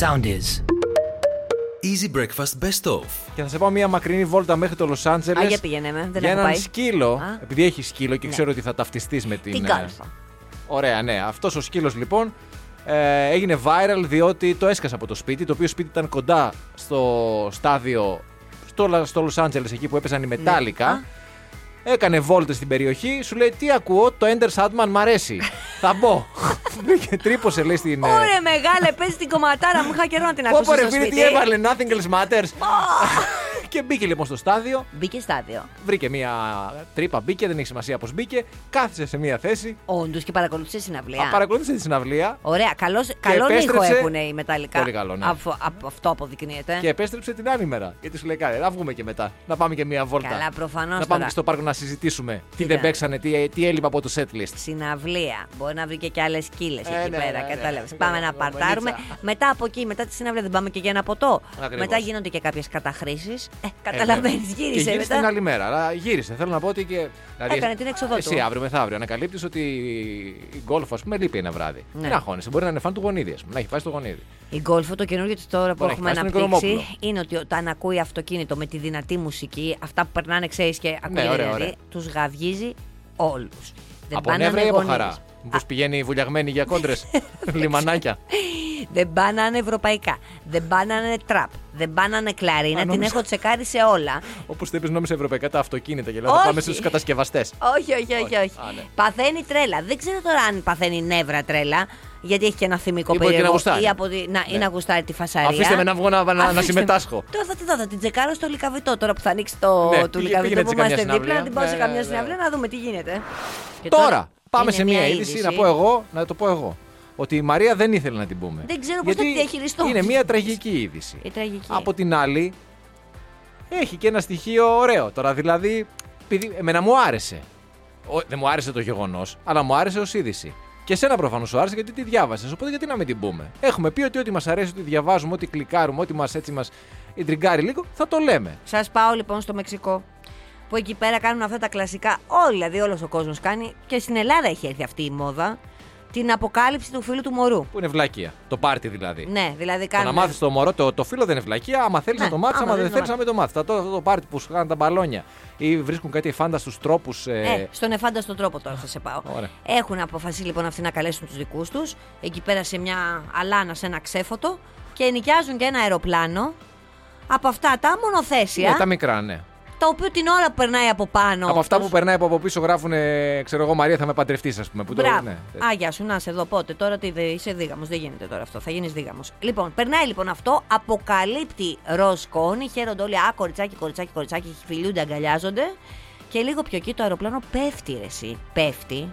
sound is. Easy Breakfast Best Of. Και θα σε πάω μια μακρινή βόλτα μέχρι το Λο Άντζελε. Α, για πήγαινε με, δεν για έχω έναν πάει. σκύλο. Α. Επειδή έχεις σκύλο και Ναι. ξέρω ότι θα ταυτιστείς με την. Την ε, κάλφα. Ωραία, ναι. Αυτός ο σκύλος λοιπόν ε, έγινε viral διότι το έσκασε από το σπίτι. Το οποίο σπίτι ήταν κοντά στο στάδιο στο, Λα- στο Los Angeles εκεί που έπεσαν οι Μετάλλικα. Ναι. Α. Έκανε βόλτες στην περιοχή, σου λέει τι ακούω, το Ender Sandman μ' αρέσει. Θα μπω. και τρύπωσε λέει στην. ε, Ωραία, μεγάλε, παίζει την κομματάρα μου. Είχα καιρό να την Πω πω ακούσω ρε στο φίλε τι σπίτι. έβαλε, nothing else matters. Και μπήκε λοιπόν στο στάδιο, Μπήκε στάδιο. βρήκε μία τρύπα, μπήκε, δεν έχει σημασία πώς μπήκε, κάθισε σε μία θέση, Όντως και παρακολουθούσε συναυλία. α, παρακολούθησε τη συναυλία Ωραία, καλός, καλό ήχο επέστρεψε- έχουν οι μεταλλικά. Πολύ καλό, ναι. Αφο- απ- αυτό αποδεικνύεται. και επέστρεψε την άλλη μέρα. Γιατί σου λέει κάτι, να βγούμε και μετά, να πάμε και μία βόλτα. Καλά, προφανώς Να πάμε τώρα. και στο πάρκο να συζητήσουμε τι Κοίτα. δεν παίξανε, τι, τι έλειπε από το setlist. Συναυλία. Μπορεί να βρει και άλλες κύλε Ε, εκεί ναι, πέρα. ναι, ναι. Κατάλαβες. Ναι, Πάμε ναι, να ναι, παρτάρουμε. μανίτσα. Μετά από εκεί, μετά τη συναυλία, δεν πάμε και για ένα ποτό. Ακριβώς. Μετά γίνονται και κάποιες καταχρήσεις. Ε, Ε, καταλαβαίνει, βέβαια. Και γύρισε γύρισε την μετά. άλλη μέρα. Αλλά γύρισε. Θέλω να πω ότι και. δηλαδή, Έκανε την έξοδό Εσύ του. αύριο μεθαύριο ανακαλύπτεις ότι η γκολφ, ας πούμε, λείπει ένα βράδυ. Ναι. Δεν αγχώνεσαι. Μπορεί να είναι φαν του γονίδι, ας πούμε, να έχει πάει στο γονίδι. Η γκολφο, το καινούργιο της τώρα που Μπορεί να έχουμε έχει πάει στον αναπτύξει, Οικονομόπουλο. είναι ότι όταν ακούει αυτοκίνητο με τη δυνατή μουσική, αυτά που περνάνε, ξέρεις και ακούγεται ωραία, δηλαδή, ωραία. τους γαυγίζει όλους. από νεύρα ή από χαρά. Μήπως πηγαίνει βουλιαγμένη για κόντρες, λιμανάκια. Δεν πάνανε ευρωπαϊκά. Δεν πάνανε τραπ. Δεν πάνανε κλαρίνα. Α, Την νόμιζα- έχω τσεκάρει σε όλα. Όπως το είπες, νόμιζα ευρωπαϊκά τα αυτοκίνητα και λέω θα Όχι. πάμε στους κατασκευαστές. Όχι, όχι, όχι. Όχι. όχι. Α, ναι. Παθαίνει τρέλα. Δεν ξέρω τώρα αν παθαίνει νεύρα τρέλα. Γιατί έχει και ένα θυμικό Ή μπορεί και να περίεργο. γουστάρει. Ή, από τη, να, ή Ναι. να γουστάρει τη φασαρία. Αφήστε με να βγω να, να, να Αφήστε με. συμμετάσχω. Τώρα θα τη δω, θα την τσεκάρω στο λικαβιτό. Τώρα που θα ανοίξει το Ναι, του πήγε- λικαβιτό πήγαινε που σε καμιά είμαστε δίπλα, συναυλία. να την πάω σε Ναι, καμιά ναι, συναυλία ναι. να δούμε τι γίνεται. Και Τώρα, πάμε είναι σε μια είδηση, να πω εγώ, να το πω εγώ. Ότι η Μαρία δεν ήθελε να την πούμε. Δεν ξέρω πώς θα Γιατί τη διαχειριστώ. Είναι μια τραγική είδηση. Η τραγική. Από την άλλη, έχει και ένα στοιχείο ωραίο. Τώρα δηλαδή, επειδή εμένα μου άρεσε. Ο- δεν μου άρεσε το γεγονός, αλλά μου άρεσε ως είδηση. Και εσένα προφανώς σου άρεσε γιατί τη διάβασες. Οπότε γιατί να μην την πούμε; Έχουμε πει ότι ό,τι μας αρέσει, ότι διαβάζουμε, ό,τι κλικάρουμε, ό,τι μας έτσι μας ιντριγκάρει λίγο, θα το λέμε. Σας πάω λοιπόν στο Μεξικό. Που εκεί πέρα κάνουν αυτά τα κλασικά. Όλοι, δηλαδή, όλος ο κόσμος κάνει. Και στην Ελλάδα έχει έρθει αυτή η μόδα. Την αποκάλυψη του φίλου του μωρού. Που είναι βλακεία. Το πάρτι δηλαδή. Ναι, δηλαδή Το να κάνουν. μάθεις το μωρό, το, το φίλο δεν είναι βλακεία. Άμα θέλεις Ναι, να το μάθεις, άμα άμα δεν δεν το θέλεις να μην το μάθεις. Αυτό, αυτό το πάρτι που σου κάνουν τα μπαλόνια ή βρίσκουν κάτι εφάνταστου τρόπους. Ε, στον εφάνταστο τρόπο τώρα θα σε πάω. Ωραία. Έχουν αποφασίσει λοιπόν αυτοί να καλέσουν τους δικούς τους εκεί πέρα σε μια αλάνα, σε ένα ξέφωτο και νοικιάζουν και ένα αεροπλάνο από αυτά τα μονοθέσια. Ναι, τα μικρά, ναι. Το οποίο την ώρα που περνάει από πάνω. από αυτά τους- που περνάει από, από πίσω γράφουν, ξέρω εγώ, Μαρία, θα με παντρευτείς, ας πούμε. Που το, Μπράβο. ναι. Α, γεια σου, να σε δω πότε. Τώρα τι δε, είσαι δίγαμος. Δεν γίνεται τώρα αυτό. Θα γίνεις δίγαμος. Λοιπόν, περνάει λοιπόν αυτό, αποκαλύπτει ροζ σκόνη, χαίρονται όλοι. Α, κοριτσάκι, κοριτσάκι, κοριτσάκι, φιλούνται, αγκαλιάζονται. Και λίγο πιο εκεί το αεροπλάνο πέφτει, ρε, εσύ. Πέφτει.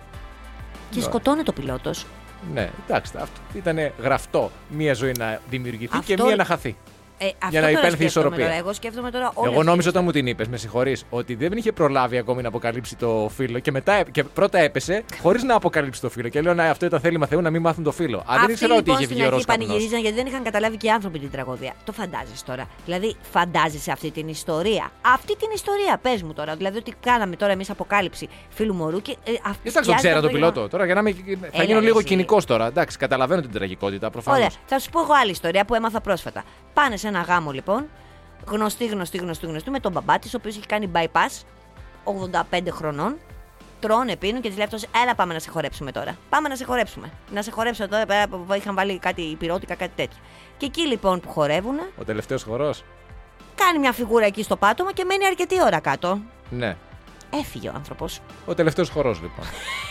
Και Ναι. σκοτώνει το πιλότος. ναι, εντάξει, αυτό ήταν γραφτό. Μία ζωή να δημιουργηθεί και Αυτό- μία να χαθεί. Ε, αυτό Για να τώρα υπέλθει η σκέφτομαι ισορροπία. Τώρα. Εγώ σκέφτομαι τώρα όλες Εγώ νόμιζα τις- όταν μου την είπες, με συγχωρείς, ότι δεν είχε προλάβει ακόμη να αποκαλύψει το φίλο και μετά και πρώτα έπεσε χωρίς να αποκαλύψει το φίλο. Και λέω, Να, αυτό ήταν θέλημα Θεού να μην μάθουν το φίλο. Α, δεν Αυτοί ήξερα ότι λοιπόν είχε στην βγει ο αρχή Ροσκαπνός. πανηγυρίζαν γιατί δεν είχαν καταλάβει και οι άνθρωποι την τραγωδία. Το φαντάζεσαι τώρα. Δηλαδή, φαντάζεσαι αυτή την ιστορία. Αυτή την ιστορία, πες μου τώρα. Δηλαδή, ότι κάναμε τώρα εμείς αποκάλυψη φίλου μωρού και. Ε, αυτή Εντάξει, το ξέρα τον πιλότο. Τώρα για να μην. Θα Έλα, γίνω ρε, λίγο εσύ. κοινικός τώρα. Εντάξει, καταλαβαίνω την τραγικότητα προφανώς. Ωραία. Θα σου πω εγώ άλλη ιστορία που έμαθα πρόσφατα. Πάνε σε ένα γάμο λοιπόν. Γνωστή, γνωστή, γνωστή, γνωστή με τον μπαμπά της, ο οποίος έχει κάνει bypass 85 χρονών. Τρώνε, πίνουν και της λέει αυτός: Έλα, πάμε να σε χορέψουμε τώρα. Πάμε να σε χορέψουμε. Να σε χορέψω τώρα. πέρα που Είχαν βάλει κάτι πυρότικα, κάτι τέτοιο. Και εκεί λοιπόν που χορεύουν, Ο τελευταίος χορός. κάνει μια φιγούρα εκεί στο πάτωμα και μένει αρκετή ώρα κάτω. Ναι. Έφυγε ο άνθρωπος. Ο τελευταίος χορός λοιπόν.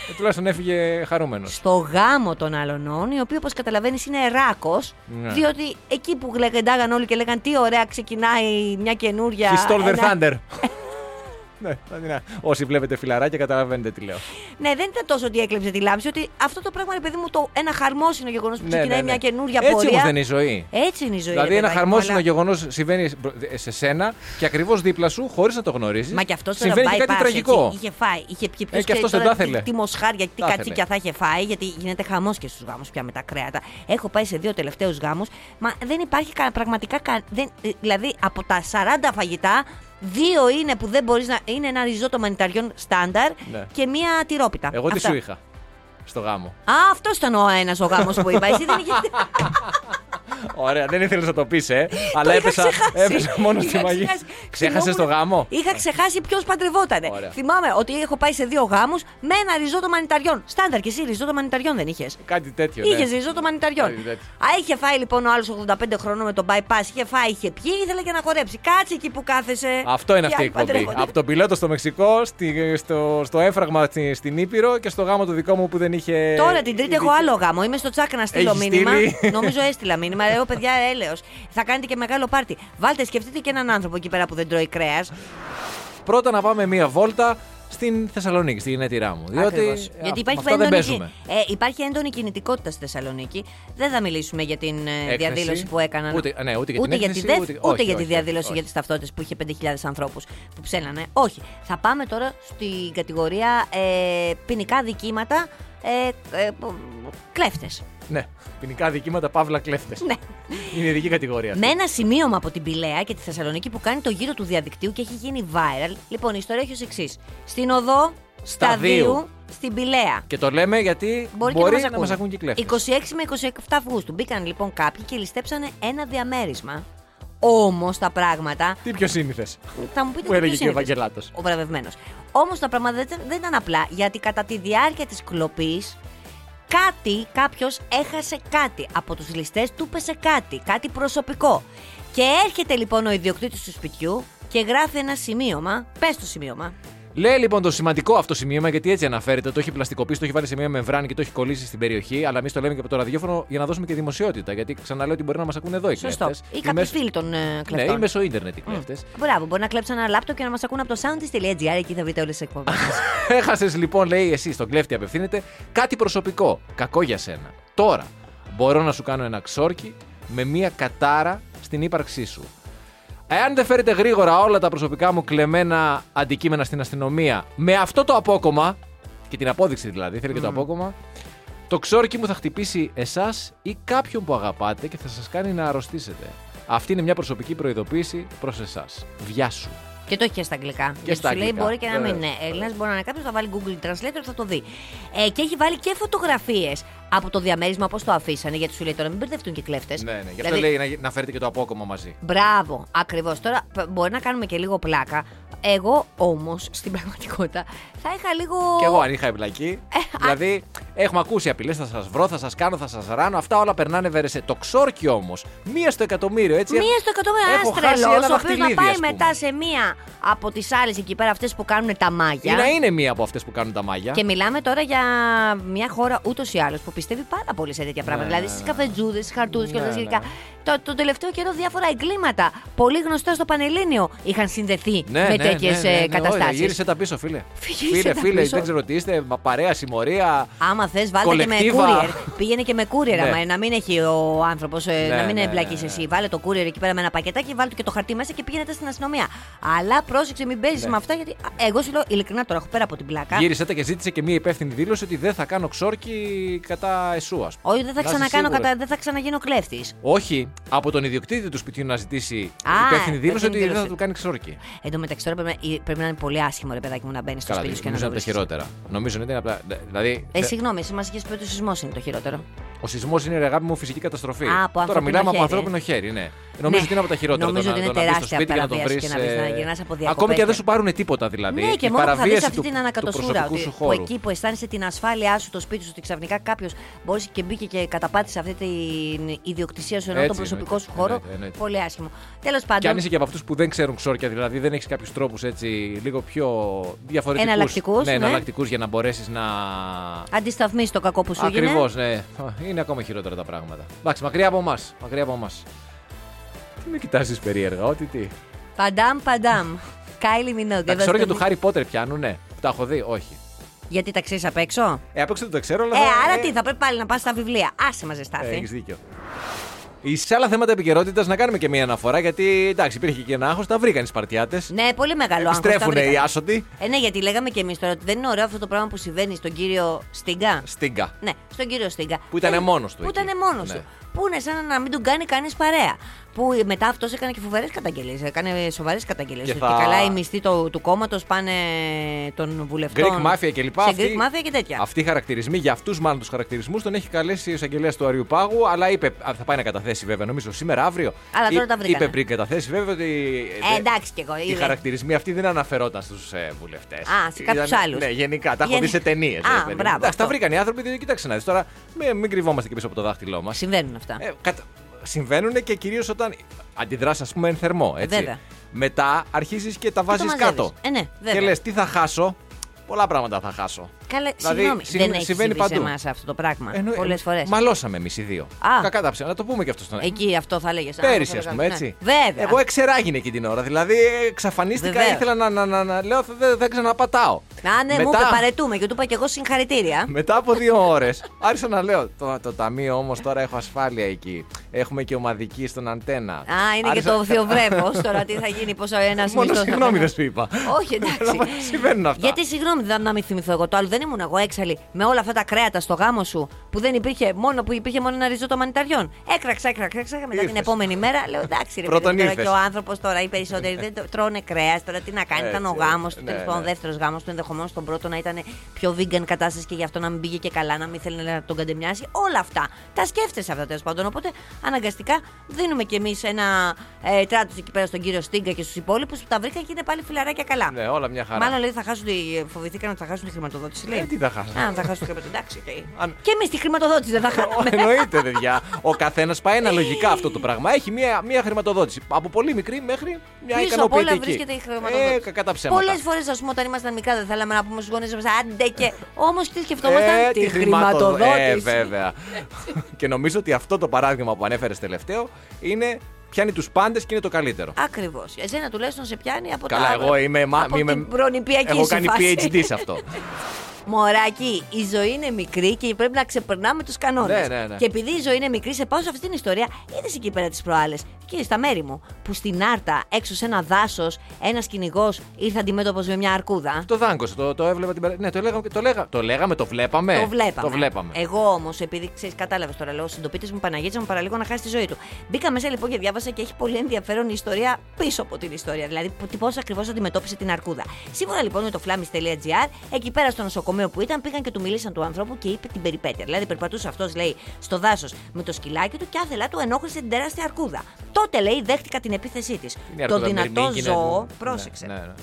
ε, τουλάχιστον έφυγε χαρούμενος. Στο γάμο των αλωνών, οι οποίοι όπως καταλαβαίνεις είναι ράκος, Ναι. διότι εκεί που λεγεντάγαν όλοι και λέγαν τι ωραία ξεκινάει μια καινούρια. He stole their ένα- thunder. Ναι, δηλαδή, να- όσοι βλέπετε φιλαράκια καταλαβαίνετε τι λέω. Ναι, δεν ήταν τόσο ότι έκλεψε τη λάμψη, ότι αυτό το πράγμα, ρε παιδί μου, το ένα χαρμόσυνο γεγονός που Ναι, ξεκινάει ναι, ναι. μια καινούρια Έτσι πορεία. όμως δεν είναι η ζωή. Έτσι είναι η ζωή. Δηλαδή, ρε ένα παιδάκι μου, χαρμόσυνο αλλά- γεγονός συμβαίνει σε σένα και ακριβώς δίπλα σου, χωρίς να το γνωρίζεις. Μα και αυτός τώρα συμβαίνει και κάτι bypass, τραγικό. έτσι, είχε φάει, είχε πιει ποιος Ε, και αυτός ξέρει δεν τα τώρα ήθελε. Τι, τι μοσχάρια, τι Τα κατσίκια ήθελε. θα είχε φάει, γιατί γίνεται χαμός και στους γάμους πια με τα κρέατα. Έχω πάει σε δύο τελευταίους γάμους, μα δεν υπάρχει κα- πραγματικά. κα- δεν, ε, δηλαδή από τα 40 φαγητά, δύο είναι που δεν μπορείς να. είναι ένα ριζότο μανιταριών στάνταρ Ναι. και μία τυρόπιτα. Εγώ τι Αυτά. σου είχα στο γάμο. Α, αυτός ήταν ο ένας ο γάμος που είπα. Εσύ δεν είχε. Ωραία, δεν ήθελες να το πεις, ε. Αλλά είχα έπεσα, ξεχάσει. έπεσα μόνο στη Είχα μαγεία. ξεχάσει. Ξέχασες το Θυμόμουν- γάμο; Είχα ξεχάσει ποιος παντρευότανε. Ωραία. Θυμάμαι ότι έχω πάει σε δύο γάμους με ένα ριζότο μανιταριών. Στάνταρ και εσύ ριζότο μανιταριών δεν είχες; Κάτι τέτοιο. ναι. Είχες ριζότο μανιταριών. Κάτι τέτοιο. Α, είχε φάει λοιπόν ο άλλος 85 χρονών με τον bypass, είχε φάει, είχε πιει, ήθελε και να χορέψει. Κάτσε εκεί που κάθεσαι. Αυτό είναι Οι αυτή η άλλοι εκπομπή. παντρεύονται. Από τον πιλότο στο Μεξικό, στη, στο, στο έφραγμα στη- στην Ήπειρο και στο γάμο του δικό μου που δεν είχε. Τώρα την Τρίτη έχω άλλο γάμο. Είμαι στο τσάκ να στείλω Έχεις μήνυμα. στείλει; Νομίζω έστειλα μήνυμα. Λέω παιδιά, έλεος. Θα κάνετε και μεγάλο πάρτι. Βάλτε, σκεφτείτε και έναν άνθρωπο εκεί πέρα που δεν τρώει κρέας. Πρώτα να πάμε μία βόλτα στην Θεσσαλονίκη, στη γενέτειρά μου. Διότι Ακριβώς. ε, Γιατί με υπάρχει, αυτά δεν έντονη, παίζουμε. ε, υπάρχει έντονη κινητικότητα στη Θεσσαλονίκη. Δεν θα μιλήσουμε για την ε, Έκθεση. διαδήλωση που έκαναν. Ούτε- ναι, ούτε για την έκθεση, τη, δευ- ούτε- ούτε όχι, για τη όχι, διαδήλωση όχι, για τις ταυτότητες που είχε 5.000 ανθρώπους που ψέλανε. Όχι. Θα πάμε τώρα στην κατηγορία ε, ποινικά δικήματα ε, ε, κλέφτες. Ναι, ποινικά δικήματα, παύλα κλέφτες. Ναι. Είναι ειδική κατηγορία. αυτή. Με ένα σημείωμα από την Πηλαία και τη Θεσσαλονίκη που κάνει το γύρο του διαδικτύου και έχει γίνει viral. Λοιπόν, η ιστορία έχει ως εξής. Στην οδό Σταδίου. Σταδίου στην Πηλαία. Και το λέμε γιατί Μπορεί, μπορεί, και να, να μας ακούν και οι κλέφτες. 26 με 27 Αυγούστου μπήκαν λοιπόν κάποιοι και ληστέψανε ένα διαμέρισμα. Όμως τα πράγματα. Τι πιο σύνηθες. Θα μου πείτε Που έλεγε ποιος και ο είναι Ευαγγελάτος. Ο βραβευμένος. Όμως τα πράγματα δεν, ήταν- δεν ήταν απλά γιατί κατά τη διάρκεια της κλοπής κάτι, κάποιος έχασε κάτι. Από τους ληστές του πέσε κάτι, κάτι προσωπικό. Και έρχεται λοιπόν ο ιδιοκτήτης του σπιτιού και γράφει ένα σημείωμα. Πες το σημείωμα. Λέει λοιπόν το σημαντικό αυτό σημείωμα, γιατί έτσι αναφέρεται. Το έχει πλαστικοποιήσει, το έχει βάλει σε μια μεμβράνη και το έχει κολλήσει στην περιοχή. Αλλά εμείς το λέμε και από το ραδιόφωνο για να δώσουμε και δημοσιότητα. Γιατί ξαναλέω ότι μπορεί να μας ακούνε εδώ οι Σωστό. κλέφτες. Ή κάποιοι φίλοι των ε, Ναι, κλεφτών. ή μέσω ίντερνετ οι κλέφτες. Μπράβο, μπορεί να κλέψουν ένα λάπτοπ και να μας ακούν από το soundist.gr. Εκεί θα βρείτε όλες τις εκπομπές. Έχασες λοιπόν, λέει εσύ, στον κλέφτη απευθύνεται κάτι προσωπικό. Κακό για σένα. Τώρα μπορώ να σου κάνω ένα ξόρκι με μία κατάρα στην ύπαρξή σου. Εάν δεν φέρετε γρήγορα όλα τα προσωπικά μου κλεμμένα αντικείμενα στην αστυνομία με αυτό το απόκομα, και την απόδειξη δηλαδή, θέλει και το απόκομα, το ξόρκι μου θα χτυπήσει εσάς ή κάποιον που αγαπάτε και θα σας κάνει να αρρωστήσετε. Αυτή είναι μια προσωπική προειδοποίηση προς εσάς. Βιάσου. Και το έχει και στα αγγλικά. Και στα σου λέει αγγλικά, μπορεί και να μην βέβαια. είναι Έλληνας, μπορεί να είναι κάποιος, θα βάλει Google Translator, θα το δει. Ε, και έχει βάλει και φωτογραφίες από το διαμέρισμα, πώ το αφήσανε, γιατί σου λέει τώρα μην μπερδευτούν και κλέφτες. Ναι, ναι. Γι' αυτό λέει να, να φέρετε και το απόκομα μαζί. Μπράβο, ακριβώς. Τώρα π- μπορεί να κάνουμε και λίγο πλάκα. Εγώ όμως στην πραγματικότητα θα είχα λίγο. Κι εγώ αν είχα εμπλακεί. δηλαδή, έχουμε ακούσει απειλές, θα σας βρω, θα σας κάνω, θα σας ράνω. Αυτά όλα περνάνε βερεσέ. Το ξόρκι όμως, μία στο εκατομμύριο, έτσι. Μία στο εκατομμύριο Έχω ένα χάσει τρελό, ένα ο οποίος να δαχτυλίδι, πάει ας πούμε. μετά σε μία από τις άλλες εκεί πέρα, αυτές που κάνουν τα μάγια. Ή να είναι μία από αυτές που κάνουν τα μάγια. Και μιλάμε τώρα για μια χώρα ούτως ή άλλως που πιστεύει πάρα πολύ σε τέτοια πράγματα. Ναι, δηλαδή ναι, στις ναι. καφετζούδες, στις χαρτούδες και όλα τα Ναι, σχετικά. Ναι. Το, το τελευταίο καιρό διάφορα εγκλήματα, πολύ γνωστά στο Πανελλήνιο, είχαν συνδεθεί Ναι, με ναι, τέτοιες ναι, ναι, ναι, όχι, καταστάσεις. Γύρισε τα πίσω, φίλε. Γύρισε φίλε, τα φίλε, πίσω. δεν ξέρω τι είστε. Μα παρέα, συμμορία. Άμα θες, βάλτε και με Κολεκτίβα. courier. Πήγαινε και με courier, Ναι. άμα, να μην έχει ο άνθρωπος, Ναι, να μην ναι, εμπλακείς ναι, ναι. εσύ. Βάλε το courier εκεί πέρα με ένα πακετάκι, βάλτε και το χαρτί μέσα και πήγαινε στην αστυνομία. Αλλά πρόσεξε, μην παίζεις Ναι. με αυτά, γιατί α, εγώ σου λέω ειλικρινά τώρα, έχω πέρα από την πλάκα. Γύρισε τα και ζήτησε και μία υπεύθυνη δήλωση ότι δεν θα κάνω ξόρκι κατά εσού, ας πούμε. Όχι, δεν θα Να είσαι ξανακάνω, σίγουρος. κατα... δεν θα ξαναγίνω κλέφτης. Όχι, από τον ιδιοκτήτη του σπιτιού να ζητήσει Α, υπεύθυνη δήλωση υπεύθυνη ότι δεν θα δήλωση. του κάνει ξόρκι. Εν τω μεταξύ τώρα πρέπει, να- πρέπει να είναι πολύ άσχημο ρε παιδάκι μου να μπαίνεις στο Καλά, σπίτι σου και να νομίζω το είναι από τα βρίσκεις. χειρότερα. Νομίζω ότι είναι από τα. Δηλαδή, Ε, συγγνώμη, εσύ μας είχες πει ότι ο σεισμός είναι το χειρότερο. ο σεισμός είναι ρε αγάπη μου φυσική καταστροφή. Α, από Τώρα ανθρώπινο μιλάμε από χέρι, ανθρώπινο χέρι, ναι. Νομίζω ότι είναι από τα χειρότερα. Νομίζω το ότι να- είναι το να μπεις στο τεράστια σπίτι και να το παραβίαση βρεις, και να βρεις, ε, να γυρνάς από διακοπές Ακόμη και αν δεν και- σου πάρουν τίποτα δηλαδή. ναι, και η μόνο που θα δεις παραβίαση αυτή του, την του ανακατοσούρα. προσωπικού Ότι, σου που χώρου. εκεί που αισθάνεσαι την ασφάλειά σου, το σπίτι σου, ότι ξαφνικά κάποιος μπορείς και μπήκε και καταπάτησε αυτή την ιδιοκτησία σου ενώ Έτσι, τον προσωπικό εννοείται, σου χώρο. εννοείται, εννοείται. Πολύ άσχημο. Τέλος Και πάντων. αν είσαι και από αυτούς που δεν ξέρουν ξόρκια, δηλαδή δεν έχεις κάποιους τρόπους έτσι λίγο πιο διαφορετικού. Εναλλακτικούς, ναι, ναι. εναλλακτικούς για να μπορέσεις να. Αντισταθμίσεις το κακό που σου έγινε. Ακριβώς, ναι. Είναι ακόμα χειρότερα τα πράγματα. Εντάξει, μακριά από εμάς. Μακριά από εμάς. Τι με κοιτάζεις περίεργα, ό,τι τι. Παντάμ, παντάμ. Κάιλι Μινόγκ. Τα εδώ ξόρκια στο- του Χάρι Πότερ πιάνουν, ναι. Που τα έχω δει, όχι. Γιατί τα ξέρεις απ' έξω; Ε, απ' έξω δεν το ξέρω, αλλά. Ε, θα- άρα τι, θα πρέπει πάλι να πας στα βιβλία. Άσε μα ζεστάθη. Έχεις δίκιο. Σε άλλα θέματα επικαιρότητας να κάνουμε και μία αναφορά γιατί εντάξει υπήρχε και ένα άγχος, τα βρήκαν οι Σπαρτιάτες. Ναι, πολύ μεγάλο άγχος, Επιστρέφουν τα βρήκα. οι άσωτοι. Ε, ναι, γιατί λέγαμε και εμείς τώρα ότι δεν είναι ωραίο αυτό το πράγμα που συμβαίνει στον κύριο Στίγκα. Στίγκα. Ναι, στον κύριο Στίγκα. Που ήτανε Ε, μόνος του Που εκεί. ήταν μόνος Ναι. του. Που είναι σαν να μην του κάνει κανείς παρέα. Που μετά αυτός έκανε και φοβερές καταγγελίες. Έκανε σοβαρές καταγγελίες. Και Και, θα- καλά οι μισθοί του, του κόμματος πάνε των βουλευτών. Greek Mafia και λοιπά. Σε Αυτή- Greek Mafia και τέτοια. Αυτοί οι χαρακτηρισμοί, για αυτούς μάλλον τους χαρακτηρισμούς, τον έχει καλέσει ο εισαγγελέα του Αριού Πάγου, αλλά είπε. α, Θα πάει να καταθέσει βέβαια, νομίζω σήμερα, αύριο. Αλλά τώρα Εί- τα βρήκανε. Είπε πριν καταθέσει βέβαια ότι. Ε, εντάξει κι εγώ. Οι είδε. χαρακτηρισμοί αυτοί δεν αναφερόταν στους ε, βουλευτές. Α, σε κάποιους άλλους. Ναι, γενικά. Τα έχω Γεν- δει σε ταινίες. Α, μπράβο, τα αυτό. βρήκαν οι άνθρωποι, διότι κοίταξε να δεις τώρα. Μην, μην κρυβόμαστε και πίσω από το δάχτυλό μας. Συμβαίνουν αυτά. Ε, κατα... Συμβαίνουν και κυρίως όταν αντιδράσει, ας πούμε, εν θερμό. Έτσι. Βέβαια. Μετά αρχίζεις και τα το βάζεις μαζεύεις. κάτω. Ε, ναι, βέβαια. και λες, τι θα χάσω; Πολλά πράγματα θα χάσω. Καλά, Δηλαδή, συγγνώμη, συμβα- δεν έχεις συμβαίνει συμβεί σε παντού. εμάς αυτό το πράγμα. Εννο- Πολλές ε, φορές. Μαλώσαμε εμείς οι δύο. Α. Κακά τα ψέματα. Να το πούμε και αυτό στον Εκεί αυτό θα έλεγε. Πέρυσι, ας πούμε, έτσι. Ναι. Βέβαια. Εγώ εξεράγινε εκείνη την ώρα. Δηλαδή, εξαφανίστηκα, Βεβαίως. ήθελα να, να, να, να λέω, δεν δεν ξαναπατάω. Α, ναι, μου Μετά- είπε παρετούμε και του είπα και εγώ συγχαρητήρια. Μετά από δύο ώρες, άρχισα να λέω: Το, το ταμείο όμως τώρα έχω ασφάλεια εκεί. Έχουμε και ομαδική στον αντένα. Α, είναι Άρχισα- και το θεοβρέμος. Τώρα τι θα γίνει, πόσο ένας Μόνο συγγνώμη δεν σου είπα. Όχι, εντάξει. Αλλά συμβαίνουν αυτά. Γιατί συγγνώμη, δεν να μην θυμηθώ εγώ το άλλο. Δεν ήμουν εγώ έξαλλη με όλα αυτά τα κρέατα στο γάμο σου που δεν υπήρχε μόνο που υπήρχε μόνο ένα ριζότο μανιταριών. Έκραξα, έκραξα, έκραξα. Μετά την Ήρθες. επόμενη μέρα λέω εντάξει, ρε Πρώτον παιδί, τώρα ήρθες. και ο άνθρωπος τώρα οι περισσότεροι δεν το- τρώνε κρέας. Τώρα τι να κάνει, ήταν ο Έτσι, γάμος του. ναι, Τέλος πάντων, ναι. δεύτερος γάμος του ενδεχομένως τον πρώτο να ήταν πιο vegan κατάσταση και γι' αυτό να μην πήγε και καλά, να μην θέλει να τον καντεμιάσει. Όλα αυτά τα σκέφτεσαι αυτά τέλος πάντων. Οπότε αναγκαστικά δίνουμε κι εμείς ένα ε, τράτος εκεί πέρα στον κύριο Στίγκα και στους υπόλοιπους που τα βρήκαν και είναι πάλι φιλαράκια καλά. Ναι, όλα μια χαρά. Μάλλον λέει θα χάσουν, τη- φοβηθήκαν ότι θα χάσουν τη χρηματοδότηση. Λέει. Ε, τι θα χάσουν. Α, θα χάσουν τη χρηματοδότηση. Εντάξει, οκ. Αν- Και εμείς τη χρηματοδότηση δεν θα χάσουμε. Εννοείται, παιδιά. Ο καθένας πάει αναλογικά αυτό το πράγμα. Έχει μία, μία χρηματοδότηση. Από πολύ μικρή μέχρι μια Πίσω από όλα ικανοποιητική. βρίσκεται η χρηματοδότηση. Ε, κακά τα ψέματα. Πολλές φορές, ας πούμε, όταν ήμασταν μικρά, δεν θέλαμε να πούμε στους γονείς μας άντε και. Όμως τι σκεφτόμασταν, Ε, τη χρηματοδο- χρηματοδότηση. Ε, βέβαια. και νομίζω ότι αυτό το παράδειγμα που ανέφερες τελευταίο είναι πιάνει τους πάντες και είναι το καλύτερο. Ακριβώς. Εσένα τουλάχιστον σε πιάνει από Καλά, τα. εγώ είμαι. μα- από είμαι την προνηπιακή Έχω σου κάνει φάση. PhD σε αυτό. Μωράκι, η ζωή είναι μικρή και πρέπει να ξεπερνάμε τους κανόνες. Ναι, ναι, ναι. Και επειδή η ζωή είναι μικρή, σε πάω σε αυτήν την ιστορία. Είδες εκεί πέρα τις προάλλες, εκεί στα μέρη μου, που στην Άρτα, έξω σε ένα δάσος, ένας κυνηγός ήρθε αντιμέτωπος με μια αρκούδα. το δάγκωσε, το, το έβλεπα την πέρα- Ναι, το λέγαμε, το, λέγα, το λέγαμε, το βλέπαμε. Το βλέπαμε. Το βλέπαμε. Εγώ όμως, επειδή ξέρεις, κατάλαβες τώρα, λέω συντοπίτε μου Παναγίτσα μου παραλίγο να χάσει τη ζωή του. Μπήκα μέσα λοιπόν και διάβασα και έχει πολύ ενδιαφέρον η ιστορία πίσω από την ιστορία. Δηλαδή, πώς ακριβώς αντιμετώπισε την αρκούδα. Σύμφωνα λοιπόν με το flamis.gr, εκεί πέρα στο νοσοκομείο που ήταν, πήγαν και του μιλήσαν του ανθρώπου και είπε την περιπέτεια. Δηλαδή, περπατούσε αυτός, λέει, στο δάσος με το σκυλάκι του και άθελά του ενόχλησε την τεράστια αρκούδα. Τότε, λέει, δέχτηκα την επίθεσή της. Είναι Το αρκούδα, δυνατό μυρμήγκι, ναι, ζώο, ναι. πρόσεξε Ναι, ναι, ναι.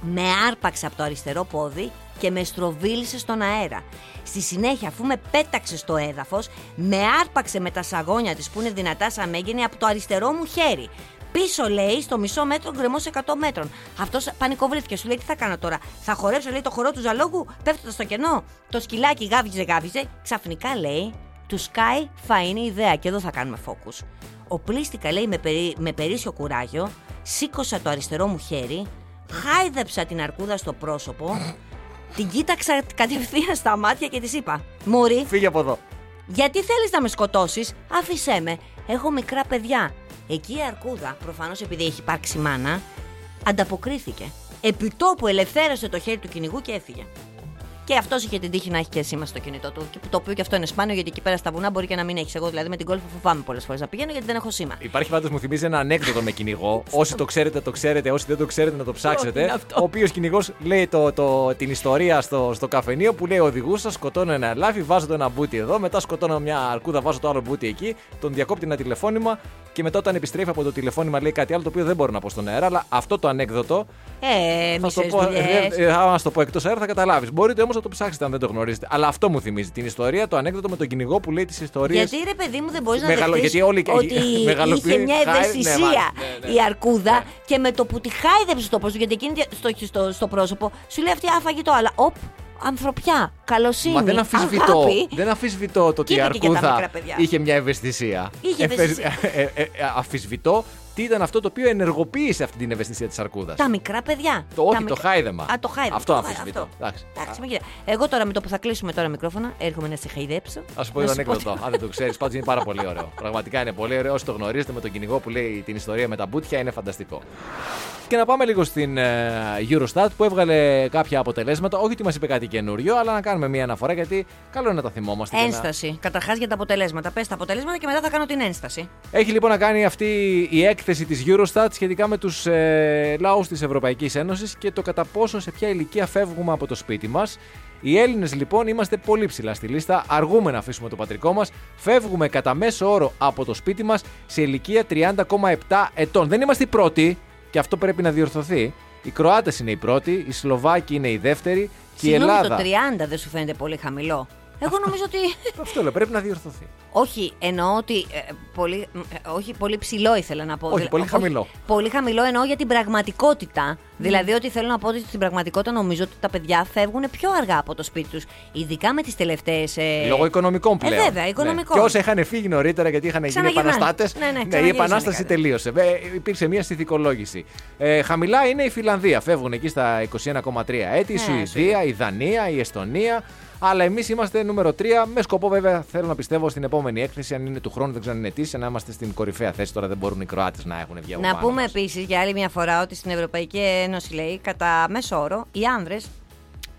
με άρπαξε από το αριστερό πόδι και με στροβίλησε στον αέρα. Στη συνέχεια, αφού με πέταξε στο έδαφος, με άρπαξε με τα σαγόνια της που είναι δυνατά σαν μέγενη από το αριστερό μου χέρι. Πίσω λέει στο μισό μέτρο γκρεμός 100 μέτρων. Αυτός πανικοβλήθηκε. Σου λέει τι θα κάνω τώρα; Θα χορέψω λέει το χορό του ζαλόγου πέφτοντας στο κενό. Το σκυλάκι γάβιζε γάβιζε. Ξαφνικά λέει του σκάει θα είναι ιδέα και εδώ θα κάνουμε focus. Οπλίστηκα λέει με, περί, με περίσσιο κουράγιο, σήκωσα το αριστερό μου χέρι, χάιδεψα την αρκούδα στο πρόσωπο, την κοίταξα κατευθείαν στα μάτια και της είπα «Μωρή, Φύγε από εδώ. γιατί θέλεις να με σκοτώσεις, άφησέ με, έχω μικρά παιδιά». Εκεί η αρκούδα, προφανώς επειδή έχει υπάρξει μάνα, ανταποκρίθηκε. Επιτόπου ελευθέρωσε το χέρι του κυνηγού και έφυγε. Και αυτός είχε την τύχη να έχει και σήμα στο κινητό του. Και το οποίο και αυτό είναι σπάνιο γιατί εκεί πέρα στα βουνά μπορεί και να μην έχεις. Εγώ δηλαδή με την κόλφα φοβάμαι πολλές φορές να πηγαίνω γιατί δεν έχω σήμα. Υπάρχει πάντως μου θυμίζει ένα ανέκδοτο με κυνηγό. Όσοι το ξέρετε, το ξέρετε. Όσοι δεν το ξέρετε, να το είναι ψάξετε. αυτό; Ο οποίος κυνηγός λέει το, το, την ιστορία στο, στο καφενείο που λέει: Οδηγούσα, σκοτώνω ένα ελάφι, βάζω το ένα μπούτι εδώ. Μετά σκοτώνω μια αρκούδα, βάζω το άλλο μπούτι εκεί. Τον διακόπτει ένα τηλεφώνημα. Και μετά όταν επιστρέφει από το τηλεφώνημα λέει κάτι άλλο το οποίο δεν μπορώ να πω στον αέρα. Αλλά αυτό το ανέκδοτο Ε, θα μισέ το πω, δουλειέ. ε, ε, άμα στο πω εκτός αέρα θα καταλάβεις. Μπορείτε όμως να το ψάξετε αν δεν το γνωρίζετε. Αλλά αυτό μου θυμίζει την ιστορία, το ανέκδοτο με τον κυνηγό που λέει τις ιστορίες. Γιατί ρε παιδί μου δεν μπορείς να Μεγαλο- δεχτείς γιατί όλοι- ότι μεγαλοποιεί- είχε μια χάι- ναι, ευαισθησία μάλιστα, ναι, ναι. η αρκούδα Ναι. και με το που τη χάιδεψε στο πρόσωπο, γιατί εκείνη στο, στο, στο πρόσωπο σου λέει αυτή άφαγε το άλλα. Οπ, ανθρωπιά, καλοσύνη, Μα δεν αμφισβητώ, αγάπη. δεν αμφισβητώ το ότι η Κοίτα και για τα Αρκούδα μικρά παιδιά. είχε μια ευαισθησία. Είχε Εφε- ευαισθησία. ε, ε, ε, αμφισβητώ τι ήταν αυτό το οποίο ενεργοποίησε αυτή την ευαισθησία της Αρκούδας. Τα μικρά παιδιά. Το όχι, Τα το μικ- χάιδεμα. Α, το χάιδεμα. Αυτό Το αμφισβητώ. αυτό. Εντάξει. Εντάξει, μα κοίτα. Εγώ τώρα με το που θα κλείσουμε τώρα μικρόφωνα, έρχομαι να σε χαϊδέψω. Α σου πω Να το σου ανέκδοτο. Αν δεν το ξέρεις, πάντως είναι πάρα πολύ ωραίο. Πραγματικά είναι πολύ ωραίο. Όσοι το γνωρίζετε με τον κυνηγό που λέει την ιστορία με τα μπούτια, είναι φανταστικό. Και να πάμε λίγο στην ε, Eurostat που έβγαλε κάποια αποτελέσματα. Όχι ότι μας είπε κάτι καινούριο, αλλά να κάνουμε μία αναφορά γιατί καλό είναι να τα θυμόμαστε. και να- Ένσταση. Καταρχάς για τα αποτελέσματα. Πες τα αποτελέσματα και μετά θα κάνω την ένσταση. Έχει λοιπόν να κάνει αυτή η έκθεση της Eurostat σχετικά με τους ε, λαούς της Ευρωπαϊκής Ένωσης και το κατά πόσο σε ποια ηλικία φεύγουμε από το σπίτι μας. Οι Έλληνες λοιπόν είμαστε πολύ ψηλά στη λίστα, αργούμε να αφήσουμε το πατρικό μας, φεύγουμε κατά μέσο όρο από το σπίτι μας σε ηλικία 30,7 ετών. Δεν είμαστε οι πρώτοι και αυτό πρέπει να διορθωθεί. Οι Κροάτες είναι οι πρώτοι, οι Σλοβάκοι είναι οι δεύτεροι και η Συγγνώμη, Ελλάδα. το 30 δεν σου φαίνεται πολύ χαμηλό; Εγώ νομίζω ότι. Αυτό λέω, πρέπει να διορθωθεί. Όχι, εννοώ ότι. ε, πολύ, ε, όχι, πολύ ψηλό ήθελα να πω. Όχι, πολύ χαμηλό. πολύ χαμηλό εννοώ για την πραγματικότητα. Δηλαδή, ότι θέλω να πω ότι στην πραγματικότητα νομίζω ότι τα παιδιά φεύγουν πιο αργά από το σπίτι τους. Ειδικά με τις τελευταίες. Ε... Λόγω οικονομικών Ε, πλέον. βέβαια, οικονομικών. Και όσα είχαν φύγει νωρίτερα γιατί είχαν γίνει Ξαναγυρνάνε. επαναστάτες. Ναι, ναι, η ξαναγυρίσανε επανάσταση κάτι. τελείωσε. Ε, υπήρξε μια συνθηκολόγηση. Ε, χαμηλά είναι η Φιλανδία. Φεύγουν εκεί στα 21,3 έτη. Η Ναι, Σουηδία, η Δανία, η Εστονία. Αλλά εμείς είμαστε νούμερο 3. Με σκοπό, βέβαια, θέλω να πιστεύω στην επόμενη έκθεση, αν είναι του χρόνου, δεν ξέρω αν είναι τι, να είμαστε στην κορυφαία θέση. Τώρα δεν μπορούν οι Κροάτες να έχουν βγει από Να πάνω πούμε μας. επίσης για άλλη μια φορά ότι στην Ευρωπαϊκή Ένωση λέει κατά μέσο όρο οι άνδρες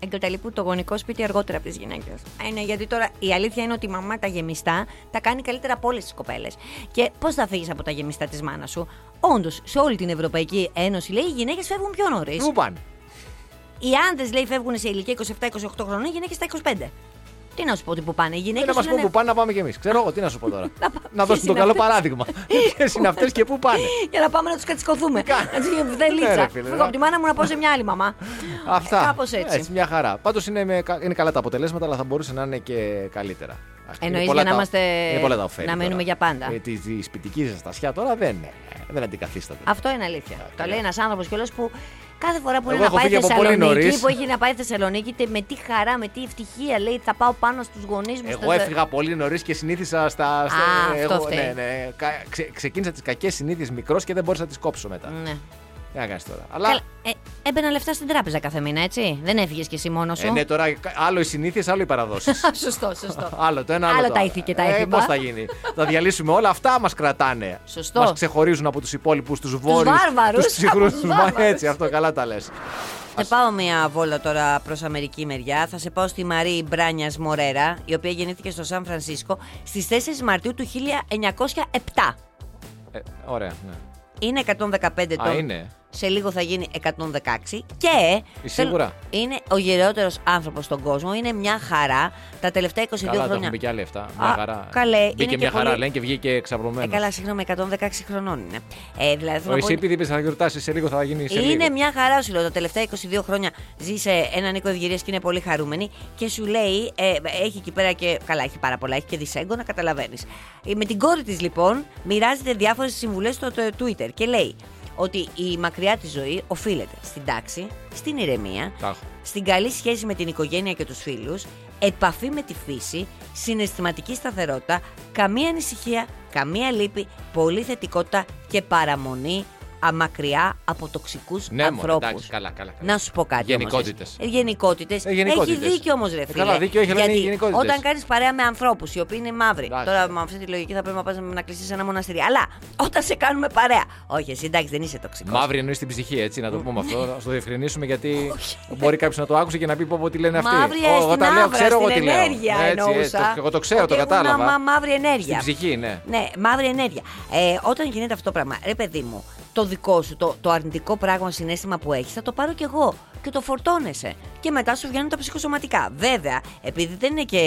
εγκαταλείπουν το γονικό σπίτι αργότερα από τις γυναίκες. Είναι γιατί τώρα η αλήθεια είναι ότι η μαμά τα γεμιστά τα κάνει καλύτερα από όλες τις κοπέλες. Και πώς θα φύγεις από τα γεμιστά της μάνας σου; Όντως, σε όλη την Ευρωπαϊκή Ένωση λέει οι γυναίκες φεύγουν πιο νωρίς. Πού πάνε; Οι άντρε λέει φεύγουν σε ηλικία 27-28 χρόνων, οι γυναίκες στα 25. Τι να σου πω ότι που πάνε. Οι Και γυναίκε να μας πούν που πάνε να πάμε κι εμείς. Ξέρω εγώ τι να σου πω τώρα. Να πάμε. να δώσουν το Ποιες καλό είναι παράδειγμα. Ποιες είναι αυτές και πού πάνε. Για να πάμε να τους κατσικωθούμε. Κα- Να του γίνουμε Ναι, βδελίτσα. ρε φίλε, Φύγω να- από τη μάνα μου να πάω σε μια άλλη μαμά. Αυτά. Κάπως έτσι. μια χαρά. Πάντως είναι, με- είναι καλά τα αποτελέσματα, αλλά θα μπορούσε να είναι και καλύτερα. Εννοείς Είναι για πολλά να τα- είμαστε- είναι πολλά τα ωφέλη να τώρα. μείνουμε για πάντα. Ε, τη, τη σπιτική ζεστασιά τώρα δεν, δεν αντικαθίσταται. Αυτό είναι αλήθεια. Το λέει ένας άνθρωπος κιόλας που κάθε φορά που Εγώ είναι να έχω πάει φύγει από πολύ Θεσσαλονίκη, νωρίς. που έχει να πάει Θεσσαλονίκη, τε- με τι χαρά, με τι ευτυχία λέει θα πάω πάνω στους γονείς μου. Εγώ στο- έφυγα πολύ νωρίς και συνήθισα στα. στα αυτό εγώ, φταίει. ναι, ναι, κα- ξε- ξεκίνησα τις κακές συνήθειες μικρός και δεν μπορούσα να τις κόψω μετά. Ναι. Τι να κάνεις τώρα. Αλλά. Καλά, ε, έμπαιναν λεφτά στην τράπεζα κάθε μήνα, έτσι. Δεν έφυγες κι εσύ μόνος σου. Ε, ναι, τώρα άλλο οι συνήθειες, άλλο οι παραδόσεις. σωστό, σωστό. άλλο το ένα, άλλο, Άλλο το τα άλλο. ήθη και τα Ε, έφηβα. Πώς θα γίνει; θα διαλύσουμε όλα αυτά, μας κρατάνε. Σωστό. Μας ξεχωρίζουν από τους υπόλοιπους, τους βόρειους. βάρβαρους, Τους ψυχρού. από τους βάρβαρους. Έτσι, αυτό καλά τα λες. Θα πάω μια βόλτα τώρα προς Αμερική μεριά. Θα σε πάω στη Μαρή Μπράνιας Μορέρα, η οποία γεννήθηκε στο Σαν Φρανσίσκο στις 4 Μαρτίου του 1907. Ε, ωραία, ναι. Είναι 115 ετών. Α, είναι. Σε λίγο θα γίνει 116. Και. σίγουρα; θέλω- Είναι ο γεραιότερο άνθρωπος στον κόσμο. Είναι μια χαρά. Τα τελευταία 22 Καλά, τα χρόνια. έχουν μπει και άλλοι αυτά. Μια Α, χαρά. καλέ, Μπήκε είναι και μια χαρά, πολύ- λένε και βγήκε Ε, εξαπλωμένος. καλά, συγγνώμη, 116 χρονών είναι. Ε, δηλαδή, θέλω να Εσύ πω- επειδή είπες θα γιορτάσει σε λίγο θα γίνει σε είναι λίγο. μια χαρά σου λέω. Τα τελευταία 22 χρόνια ζει σε έναν οίκο ευγυρίας και είναι πολύ χαρούμενη. Και σου λέει, ε, έχει εκεί πέρα και. Καλά, έχει πάρα πολλά. Έχει και δυσέγγωνα, καταλαβαίνεις. Με την κόρη της λοιπόν μοιράζεται διάφορες συμβουλές στο το Twitter και λέει ότι η μακριά της ζωή οφείλεται στην τάξη, στην ηρεμία, Τα έχω. στην καλή σχέση με την οικογένεια και τους φίλους, επαφή με τη φύση, συναισθηματική σταθερότητα, καμία ανησυχία, καμία λύπη, πολύ θετικότητα και παραμονή αμακριά από τοξικούς Ναι, μωρέ, ανθρώπους. εντάξει, καλά, καλά, καλά. Να σου πω κάτι Γενικότητες. όμως. Ε, γενικότητες. Ε, γενικότητες. Έχεις δίκιο όμως ρε Ε, φίλε. καλά, δίκιο έχει, αλλά είναι Γιατί γενικότητες. όταν κάνεις παρέα με ανθρώπους οι οποίοι είναι μαύροι, Εντάξει. τώρα με αυτή τη λογική θα πρέπει να πας να κλειστείς σε ένα μοναστήρι. Αλλά όταν σε κάνουμε παρέα, όχι εσύ εντάξει δεν είσαι τοξικός. Μαύρη εννοείς την ψυχή, έτσι, να το πούμε αυτό. Να το διευκρινίσουμε γιατί μπορεί κάποιος να το άκουσε και να πει πω πω τι λένε αυτοί. Μαύρη Ω, στην εγώ τα λέω, άβρα, ξέρω εγώ στην τι λέω. ενέργεια Έτσι, έτσι, εννοούσα. το- εγώ το ξέρω, Ότι το έχουν κατάλαβα. μα- μαύρη ενέργεια. Στην ψυχή, ναι. Ναι, μαύρη ενέργεια. Ε, όταν γίνεται αυτό το πράγμα, ρε παιδί μου, το δικό σου, το, το αρνητικό πράγμα, συνέστημα που έχεις, θα το πάρω κι εγώ. Και το φορτώνεσαι. Και μετά σου βγαίνουν τα ψυχοσωματικά. Βέβαια, επειδή δεν είναι και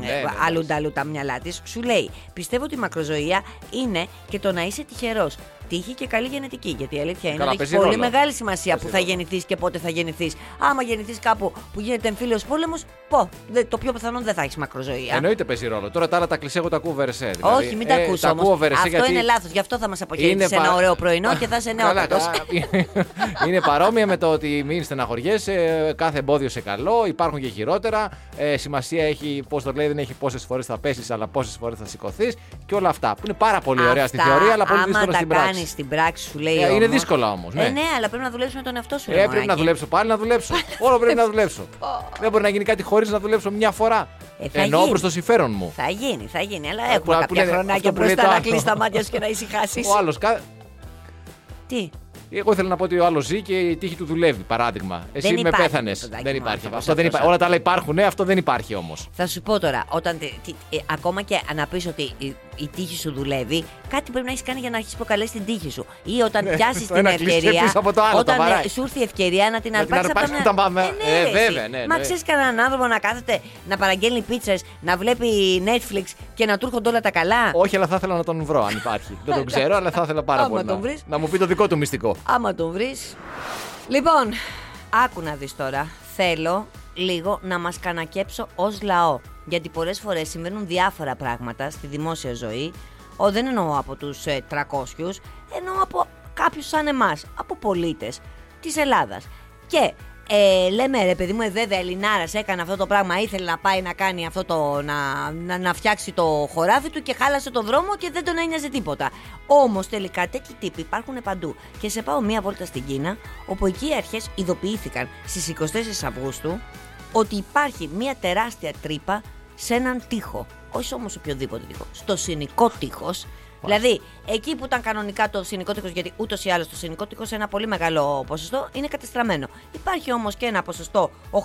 Ναι, ε, ναι, αλλού εντάξει. νταλού τα μυαλά της, σου λέει: Πιστεύω ότι η μακροζωία είναι και το να είσαι τυχερός. Τύχη και καλή γενετική. Γιατί η αλήθεια είναι Καλά, ότι παίζει έχει πολύ ρόλο. μεγάλη σημασία Παίζει που θα ρόλο. γεννηθείς και πότε θα γεννηθείς. Άμα γεννηθείς κάπου που γίνεται εμφύλιος πόλεμος, πω. δε- Το πιο πιθανόν δεν θα έχεις μακροζωία. Εννοείται παίζει ρόλο. Τώρα τα άλλα τα κλεισέ εγώ τα ακούω βερεσέ. Δηλαδή. Όχι, μην τα Ε, ακούς τα όμως. ακούω βερεσέ Αυτό γιατί είναι λάθος. Γι' αυτό θα μας αποχαιρετήσει είναι ένα πα- ωραίο πρωινό και θα είσαι Καλά, νεότατος. καλά. είναι παρόμοια με το ότι μην στεναχωριέσαι, κάθε εμπόδιο σε καλό, υπάρχουν και χειρότερα. Ε, σημασία έχει, πώς το λέει, δεν έχει πόσες φορές θα πέσεις, αλλά πόσες φορές θα σηκωθείς και όλα αυτά. Που είναι πάρα πολύ ωραία στη Αυτά, θεωρία, αλλά πολύ άμα δύσκολα τα στην κάνει πράξη. στην πράξη, σου λέει. Ε, είναι όμως- δύσκολα όμως, ναι. Ε, ναι, αλλά πρέπει να δουλέψει με τον εαυτό σου. Ε, ρε πρέπει να μωράκι. δουλέψω πάλι να δουλέψω. Όλο πρέπει να δουλέψω. Δεν μπορεί να γίνει κάτι χωρίς να δουλέψω μια φορά. Ε, θα Εννοώ γίνει. προς το συμφέρον μου. Θα γίνει, θα γίνει. Αλλά Ε, έχουμε που- που κάποια λένε- χρονάκια αυτό που λέει μπροστά το να άλλο. κλείσει τα μάτια σου και να ησυχάσεις. Ο άλλος. Τι; Εγώ ήθελα να πω ότι ο άλλος ζει και η τύχη του δουλεύει, παράδειγμα. Εσύ Δεν με υπάρχει πέθανες. παιδάκι Δεν μου υπάρχει. άνθρωπος Αυτό δεν αυτός. υπά- Όλα τα άλλα υπάρχουν, ναι, αυτό δεν υπάρχει όμως. Θα σου πω τώρα, όταν τε- τι- ε, ακόμα και να πεις ότι η, η τύχη σου δουλεύει, κάτι πρέπει να έχεις κάνει για να έχει προκαλέσει την τύχη σου. Ή όταν Ναι, πιάσεις το την ένα κλειστό ευκαιρία. πίσω από το άλλο, όταν τα βαράει. ε, σου έρθει η ευκαιρία να την Να την αρπάξεις από τα αρπάξει μια- τα πάμε. Ε, ναι, Ε, ρε, βέβαια, εσύ. ναι, Μα ναι. ξέρεις κανέναν άνθρωπο να κάθεται να παραγγέλνει πίτσες, να βλέπει Netflix και να του έρχονται όλα τα καλά; Όχι, αλλά θα ήθελα να τον βρω αν υπάρχει. δεν τον ξέρω, αλλά θα ήθελα πάρα Άμα πολύ. τον να- βρεις. Να μου πει το δικό του μυστικό. Άμα τον βρεις. Λοιπόν, άκου να δεις τώρα. Θέλω λίγο να μας κανακέψω ως λαό. Γιατί πολλές φορές συμβαίνουν διάφορα πράγματα στη δημόσια ζωή. Ο, δεν εννοώ από τους ε, 300, εννοώ από κάποιους σαν εμάς, από πολίτες της Ελλάδας. Και ε, λέμε ρε παιδί μου, ε, βέβαια Ελληνάρας έκανε αυτό το πράγμα, ήθελε να πάει να κάνει αυτό το. να, να, να φτιάξει το χωράφι του και χάλασε το δρόμο και δεν τον ένοιαζε τίποτα. Όμως τελικά τέτοιοι τύποι υπάρχουν παντού. Και σε πάω μία βόλτα στην Κίνα, όπου εκεί οι αρχές ειδοποιήθηκαν στις 24 Αυγούστου ότι υπάρχει μία τεράστια τρύπα σε έναν τοίχο. Όχι όμως οποιοδήποτε τοίχο. Στο συνικό τείχο. Δηλαδή, εκεί που ήταν κανονικά το συνικό τείχο, γιατί ούτως ή άλλως το συνικό τείχο σε ένα πολύ μεγάλο ποσοστό είναι κατεστραμμένο. Υπάρχει όμως και ένα ποσοστό 8%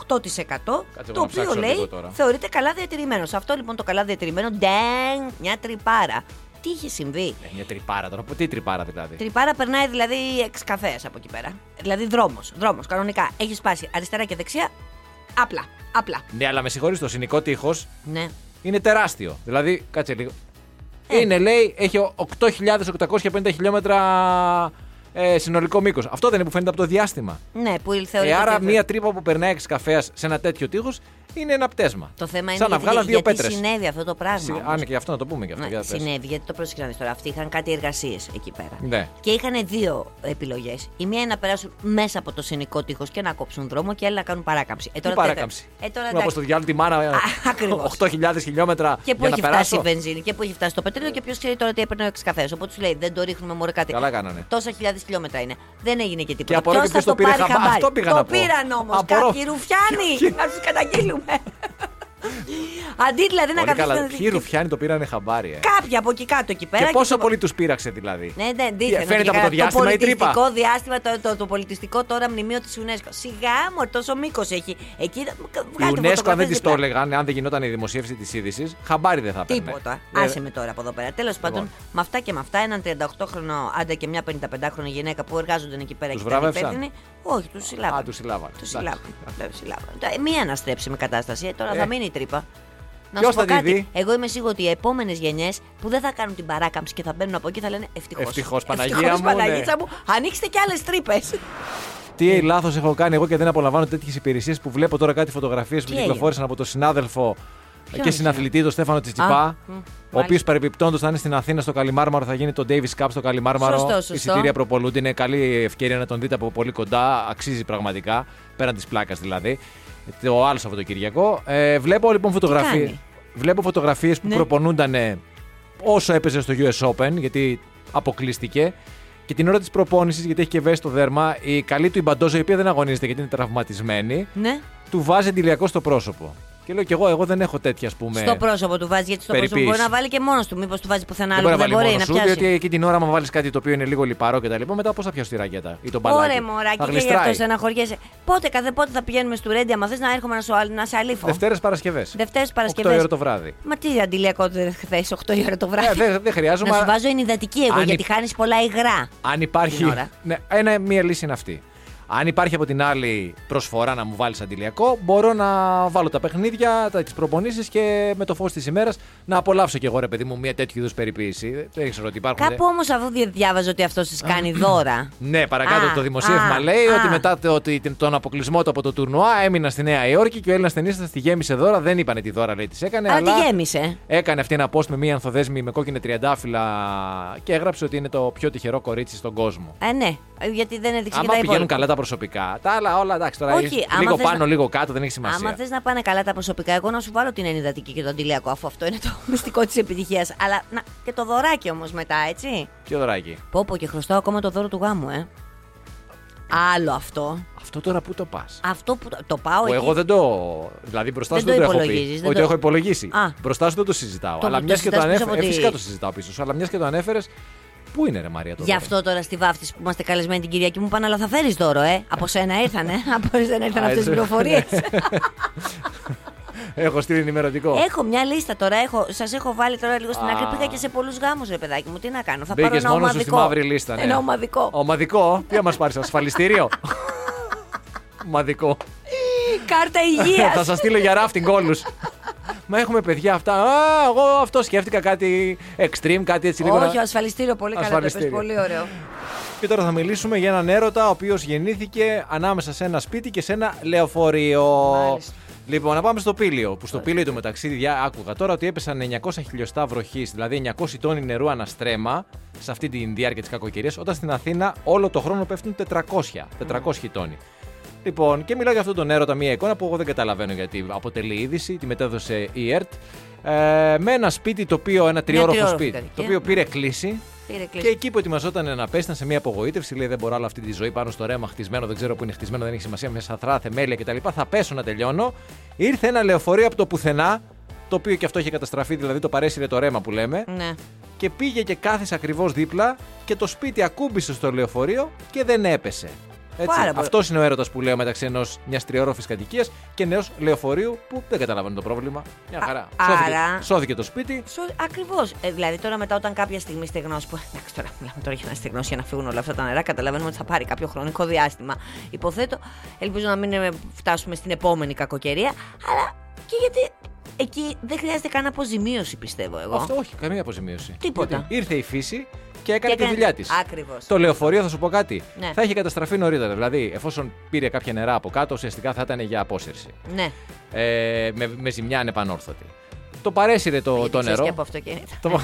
το να οποίο ψάξω λέει λίγο τώρα. θεωρείται καλά διατηρημένος. Σε αυτό λοιπόν το καλά διατηρημένο, ντέν, μια τρυπάρα. Τι είχε συμβεί; Ε, μια τρυπάρα τώρα. Τι τρυπάρα δηλαδή; Τρυπάρα περνάει δηλαδή εξ καφές από εκεί πέρα. Δηλαδή δρόμος. Δρόμος, κανονικά. Έχεις σπάσει αριστερά και δεξιά. Απλά. Απλά. Ναι, αλλά με συγχωρείς, το συνικό τείχος Ναι. είναι τεράστιο. Δηλαδή, κάτσε λίγο. Ε. Είναι, λέει, έχει 8.850 χιλιόμετρα ε, συνολικό μήκος. Αυτό δεν είναι που φαίνεται από το διάστημα. Ναι, που Ε, θεωρείται. άρα, ότι- μία τρύπα που περνάει εξ καφέας σε ένα τέτοιο τείχος είναι ένα πτέσμα. Το θέμα είναι Σαν να γιατί, βγάλαν δύο γιατί πέτρες. συνέβη αυτό το πράγμα. όμως. Αν και αυτό να το πούμε και αυτό. Ναι, για πες. συνέβη, γιατί το πρόσεξε να δεις τώρα. Αυτοί είχαν κάτι εργασίες εκεί πέρα. Ναι. Και είχαν δύο επιλογές. Η μία είναι να περάσουν μέσα από το συνικό τείχος και να κόψουν δρόμο, και η άλλη να κάνουν παράκαμψη. Ε, Τι τώρα παράκαμψη; Ε, τώρα, Να πω εντάξει. στο διάλογο τη μάνα ε, ακριβώς. 8.000 χιλιόμετρα Και πού για να έχει περάσω. φτάσει η βενζίνη και πού έχει φτάσει το πετρέλαιο και ποιος ξέρει τώρα τι έπαιρνε ο εξκαφέ. Οπότε σου λέει δεν το ρίχνουμε μωρέ κάτι. Καλά κάνανε. Τόσα χιλιάδες χιλιόμετρα είναι. Δεν έγινε και τίποτα. Και απορώ Ποιος και ποιος θα το πήρε πάρει χαμπά- χαμπάρι; αυτό πήγα το να πω. πήραν όμως Απορώ. κάποιοι ρουφιάνοι να τους καταγγείλουμε. Αντί δηλαδή να Πολύ καλά. καθίσουν. Ποιοι ρουφιάνοι το πήρανε χαμπάρι, ε. Κάποιοι από εκεί κάτω εκεί πέρα. Και πόσο του- πολύ τους πήραξε δηλαδή. Ναι, ναι, Τι, δείχνει. φαίνεται από το διάστημα η τρύπα. πολιτιστικό διάστημα, το, το, το πολιτιστικό τώρα μνημείο της UNESCO. Σιγά μου, τόσο μήκος έχει. Εκεί Η βγάλτε UNESCO, αν δεν φωτογραφίες της διπλά. το έλεγαν, αν δεν γινόταν η δημοσίευση της είδησης, χαμπάρι δεν θα έπαιρνε. Τίποτα. Ε, Άσε με τώρα από εδώ πέρα. Τέλος πάντων, με αυτά και με αυτά, έναν 38χρονο άντρα και μια 55χρονη γυναίκα που εργάζονταν εκεί πέρα Τους και ήταν βράβευσαν; υπεύθυνοι. Όχι, του συλλάβανε. Α, τους συλλάβανε. Τους Εντάξει. συλλάβανε. Τους συλλάβανε. Ε, Μία αναστρέψιμη κατάσταση. Ε, τώρα Ε. θα μείνει η τρύπα. Να Ποιος σου πω θα τη κάτι. δει; Εγώ είμαι σίγουρη ότι οι επόμενες γενιές που δεν θα κάνουν την παράκαμψη και θα μπαίνουν από εκεί θα λένε ευτυχώς. Ευτυχώς, Παναγία μου, Παναγίτσα ναι. μου, ανοίξτε και άλλες τρύπες. Τι λάθος έχω κάνει εγώ και δεν απολαμβάνω τέτοιες υπηρεσίες που βλέπω τώρα κάτι φωτογραφίες που έγινε; κυκλοφόρησαν από τον συνάδελφο Ποιον και συναθλητή, τον Στέφανο Τσιτσιπά. Α, μ, Ο οποίος μάλιστα. παρεμπιπτόντω θα είναι στην Αθήνα στο Καλιμάρμαρο, θα γίνει το Davis Cup στο Καλιμάρμαρο. Σωστό, σωστό. Εισιτήρια προπολούνται. Είναι καλή ευκαιρία να τον δείτε από πολύ κοντά. Αξίζει πραγματικά. Πέραν της πλάκας δηλαδή. Το άλλο Σαββατοκυριακό. Ε, βλέπω λοιπόν φωτογραφίε. κάνει; Βλέπω φωτογραφίες που Ναι. προπονούνταν όσο έπαιζε στο US Open, γιατί αποκλείστηκε. Και την ώρα της προπόνησης, γιατί έχει και βέσει το δέρμα, η καλή του η Μπαντόζα, η οποία δεν αγωνίζεται γιατί είναι τραυματισμένη, Ναι. του βάζει εντυλιακό στο πρόσωπο. Και λέω κι εγώ, εγώ δεν έχω τέτοια, ας πούμε. Στο πρόσωπο του βάζει, γιατί στο πρόσωπο Περιποίηση. μπορεί να βάλει και μόνος του. Μήπως του βάζει πουθενά Δεν άλλο. μπορεί να Δεν βάλει μπορεί μόνος να σου, πιάσει. διότι εκεί την ώρα, άμα βάλεις κάτι το οποίο είναι λίγο λιπαρό και τα λοιπά, μετά πώς θα πιάσει τη ρακέτα ή τον μπαλάκι. Ωραία, Θα μωράκι, και γι' γλιστράει. αυτό στεναχωριέσαι. Πότε, κάθε πότε θα πηγαίνουμε στο Ρέντι, άμα θες να έρχομαι να, σου, να σε αλήφω; Δευτέρες Παρασκευές. Δευτέρες 8 Παρασκευές. ώρα το βράδυ. Μα τι αντιλιακό δεν θε 8 η ώρα το βράδυ. Ε, δεν δεν χρειάζομαι. να σου αλλά βάζω ενυδατική εγώ, Αν γιατί υ- χάνεις πολλά υγρά. Αν υπάρχει. την ώρα. Ναι, ένα, μία λύση είναι αυτή. Αν υπάρχει από την άλλη προσφορά να μου βάλεις αντιλιακό, μπορώ να βάλω τα παιχνίδια, τις προπονήσεις και με το φως της ημέρας να απολαύσω κι εγώ, ρε παιδί μου, μια τέτοιου είδους περιποίηση. Δεν ξέρω ότι υπάρχουν. Κάπου όμως αφού δι- διάβαζα ότι αυτός σα κάνει δώρα. Ναι, παρακάτω Α, το δημοσίευμα α, λέει α. ότι μετά το, ότι τον αποκλεισμό του από το τουρνουά έμεινα στη Νέα Υόρκη και ο Έλληνας ταινίστας τη γέμισε δώρα. Δεν είπανε τι δώρα λέει της έκανε. Αλλά αλλά τη γέμισε. Έκανε αυτή ένα post με μία ανθοδέσμη με κόκκινη τριαντάφυλλα και έγραψε ότι είναι το πιο τυχερό κορίτσι στον κόσμο. Ε, ναι, γιατί δεν έδειξε και Άμα τα πηγαίνουν υπόλοιπα. καλά τα προσωπικά, τα άλλα όλα εντάξει τώρα. Όχι, έχει- άμα λίγο θες πάνω, να- λίγο κάτω, δεν έχει σημασία. Άμα θες να πάνε καλά τα προσωπικά, εγώ να σου βάλω την ενυδατική και το αντιλιακό, αφού αυτό είναι το μυστικό της επιτυχίας. Αλλά να, και το δωράκι όμως μετά, έτσι. Ποιο δωράκι; Πω πω και χρωστάω ακόμα το δώρο του γάμου, ε. Άλλο αυτό. Αυτό τώρα πού το πας; Αυτό που το, το πάω Που εκεί. εγώ δεν το. Δηλαδή μπροστά Δεν σου το δεν το έχω πει. υπολογίζεις, δεν Όχι, το- το έχω υπολογίσει. Α. Μπροστά σου δεν το συζητάω. Το- αλλά το μιας και το συζητάς πίσω ανέφερε. από τη- φυσικά το συζητάω πίσω σου. Αλλά μιας και το ανέφερες. Πού είναι, ρε Μαρία, το Γι' δώρο; αυτό τώρα στη βάφτιση που είμαστε καλεσμένοι την Κυριακή μου πάνε, αλλά θα φέρεις δώρο, ε; Από σένα ήρθανε. Από σένα ήρθαν Α, αυτές τις έτσι. πληροφορίες. Έχω στείλει ενημερωτικό. έχω μια λίστα τώρα. Έχω, Σας έχω βάλει τώρα λίγο στην Α. άκρη. Πήγα και σε πολλούς γάμους, ρε παιδάκι μου. Τι να κάνω. Θα Μπήκες πάρω ένα μόνος σου ομαδικό. στη μαύρη λίστα. Ναι. Ένα ομαδικό. Ομαδικό. Τι θα μας πάρεις, ασφαλιστήριο; Ομαδικό. Κάρτα θα υγεία. σας στείλω για ράφτινγκ όλους. Μα έχουμε παιδιά αυτά. Α, εγώ αυτό σκέφτηκα κάτι extreme, κάτι έτσι λίγο. να- Όχι, ασφαλιστήριο. Πολύ καλά. Το είπες, Ασφαλιστήριο. Πολύ ωραίο. Και τώρα θα μιλήσουμε για έναν έρωτα ο οποίος γεννήθηκε ανάμεσα σε ένα σπίτι και σε ένα λεωφορείο. Μάλιστα. Λοιπόν, να πάμε στο Πήλιο. Που στο Πήλιο του μεταξύ διά, άκουγα τώρα ότι έπεσαν 900 χιλιοστά βροχής, δηλαδή 900 τόνοι νερού αναστρέμα σε αυτή τη διάρκεια της κακοκαιρίας, όταν στην Αθήνα όλο το χρόνο πέφτουν 400, 400 τόνοι. Λοιπόν, και μιλάω για αυτόν τον έρωτα, μια εικόνα που εγώ δεν καταλαβαίνω γιατί αποτελεί είδηση, τη μετέδωσε η ΕΡΤ. Ε, με ένα σπίτι το οποίο, ένα τριόροφο τριόροφη σπίτι, κατοικία. το οποίο πήρε κλίση Πήρε και κλίση. εκεί που ετοιμαζόταν να πέσει, ήταν σε μια απογοήτευση. Λέει: Δεν μπορώ άλλο αυτή τη ζωή πάνω στο ρέμα χτισμένο, δεν ξέρω που είναι χτισμένο, δεν έχει σημασία με σαθρά, θεμέλια κτλ. Θα πέσω να τελειώνω. Ήρθε ένα λεωφορείο από το πουθενά, το οποίο και αυτό είχε καταστραφεί, δηλαδή το παρέσυρε το ρέμα που λέμε, Ναι. και πήγε και κάθισε ακριβώς δίπλα και το σπίτι ακούμπησε στο λεωφορείο και δεν έπεσε. Έτσι. Πάρα πολύ. Αυτός είναι ο έρωτας που λέω μεταξύ ενός μιας τριόροφη κατοικίας και ενός λεωφορείου που δεν καταλαβαίνω το πρόβλημα. Μια χαρά. Α- Σώθηκε, άρα- σώθηκε το σπίτι. Ακριβώς. Ε, δηλαδή τώρα μετά όταν κάποια στιγμή στεγνώσει. Που, εντάξει, τώρα μιλάμε τώρα για να στεγνώσει για να φύγουν όλα αυτά τα νερά. Καταλαβαίνουμε ότι θα πάρει κάποιο χρονικό διάστημα. Υποθέτω. Ελπίζω να μην ε, φτάσουμε στην επόμενη κακοκαιρία. Αλλά και γιατί εκεί δεν χρειάζεται καν αποζημίωση, πιστεύω εγώ. Αυτό όχι, καμία αποζημίωση. Τίποτα. Γιατί ήρθε η φύση και έκανε τη δουλειά της. Ακριβώς. Το λεωφορείο, θα σου πω κάτι, Ναι. θα είχε καταστραφεί νωρίτερα. Δηλαδή, εφόσον πήρε κάποια νερά από κάτω, ουσιαστικά θα ήταν για απόσυρση. Ναι. Ε, με, με ζημιά ανεπανόρθωτη. Το παρέσυρε το, Γιατί το ξέρεις νερό. και από αυτοκίνητα. Το,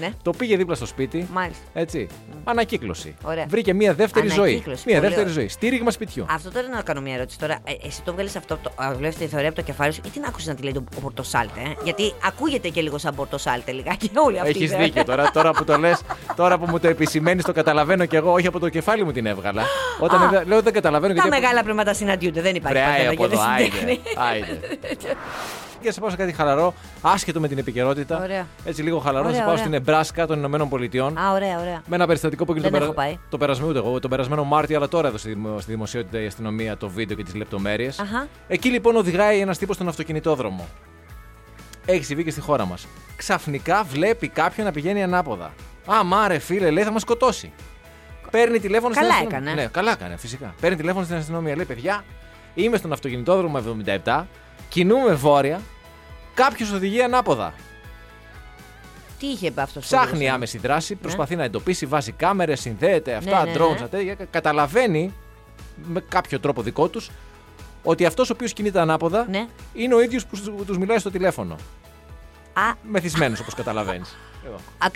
ναι. το πήγε δίπλα στο σπίτι. Μάλιστα. Έτσι. Ανακύκλωση. Ωραία. Βρήκε μια δεύτερη ζωή. Ανακύκλωση, Μια πολύ δεύτερη ωραία. ζωή. Στήριγμα σπιτιού. Αυτό τώρα να κάνω μια ερώτηση. Τώρα, ε, εσύ το βγάλει αυτό, το δουλεύει τη θεωρία από το κεφάλι σου, ή την άκουσες να τη λέει το- ο Πορτοσάλτε. Ε; Γιατί ακούγεται και λίγο σαν Πορτοσάλτε λιγάκι όλη αυτή. Έχεις η ιδέα. δίκιο τώρα, τώρα που το λες, τώρα που μου το επισημαίνεις, το καταλαβαίνω κι εγώ. Όχι από το κεφάλι μου την έβγαλα. Όταν Α. έβγα- λέω δεν καταλαβαίνω Τα γιατί. μεγάλα πνεύματα συναντιούνται, δεν υπάρχει Βρε, άι, πατέρα από για εδώ, τη άιντε. συντέχνη. άιντε. Και να σε πάω σε κάτι χαλαρό, άσχετο με την επικαιρότητα. Ωραία. Έτσι λίγο χαλαρό, να Ωραία, σε πάω ωραία. στην Εμπράσκα των Ηνωμένων Πολιτειών. Α, ωραία, ωραία. Με ένα περιστατικό που έγινε Δεν το, έχω πάει. το περασμένο, ούτε εγώ, τον περασμένο Μάρτιο, αλλά τώρα έδωσε στη δημο- στη δημοσιότητα η αστυνομία το βίντεο και τις λεπτομέρειες. Αχα. Εκεί λοιπόν οδηγάει ένας τύπος στον αυτοκινητόδρομο. Έχει συμβεί και στη χώρα μας. Ξαφνικά βλέπει κάποιον να πηγαίνει ανάποδα. Α, μα ρε φίλε, λέει θα μας σκοτώσει. Παίρνει τηλέφωνο Καλά στην αστυνομία. έκανε. Ναι, καλά έκανε, φυσικά. Παίρνει τηλέφωνο στην αστυνομία. Λέει, παιδιά, είμαι στον αυτοκινητόδρομο 77, κινούμε βόρεια, κάποιος οδηγεί ανάποδα. Τι είχε αυτός Ψάχνει άμεση δράση, προσπαθεί να εντοπίσει, βάζει κάμερες, συνδέεται αυτά, Ναι, ναι, drones, ναι. τέτοια. Καταλαβαίνει με κάποιο τρόπο δικό τους ότι αυτός ο οποίος κινείται ανάποδα Ναι. είναι ο ίδιος που τους μιλάει στο τηλέφωνο. Α, Μεθυσμένος όπως καταλαβαίνεις. α,